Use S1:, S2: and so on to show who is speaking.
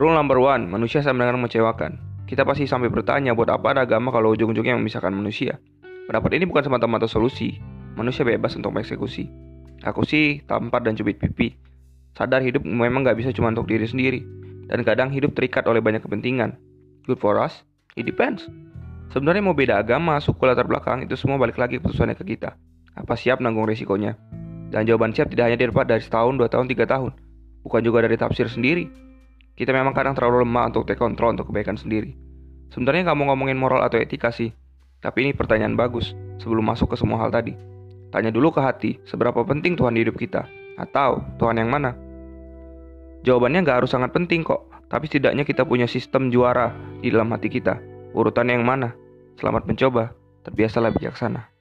S1: Rule number one, manusia sama dengan mengecewakan. Kita pasti sampai bertanya buat apa ada agama kalau ujung-ujungnya memisahkan manusia. Pendapat ini bukan semata-mata solusi. Manusia bebas untuk mengeksekusi. Aku sih tampar dan cubit pipi. Sadar hidup memang gak bisa cuma untuk diri sendiri. Dan kadang hidup terikat oleh banyak kepentingan. Good for us? It depends. Sebenarnya mau beda agama, suku, latar belakang, itu semua balik lagi keputusannya ke kita. Apa siap nanggung resikonya? Dan jawaban siap tidak hanya didapat dari setahun, dua tahun, tiga tahun. Bukan juga dari tafsir sendiri. Kita memang kadang terlalu lemah untuk take control untuk kebaikan sendiri. Sebenarnya kamu ngomongin moral atau etika sih. Tapi ini pertanyaan bagus sebelum masuk ke semua hal tadi. Tanya dulu ke hati, seberapa penting Tuhan di hidup kita? Atau Tuhan yang mana? Jawabannya nggak harus sangat penting kok, tapi setidaknya kita punya sistem juara di dalam hati kita. Urutannya yang mana? Selamat mencoba, terbiasalah bijaksana.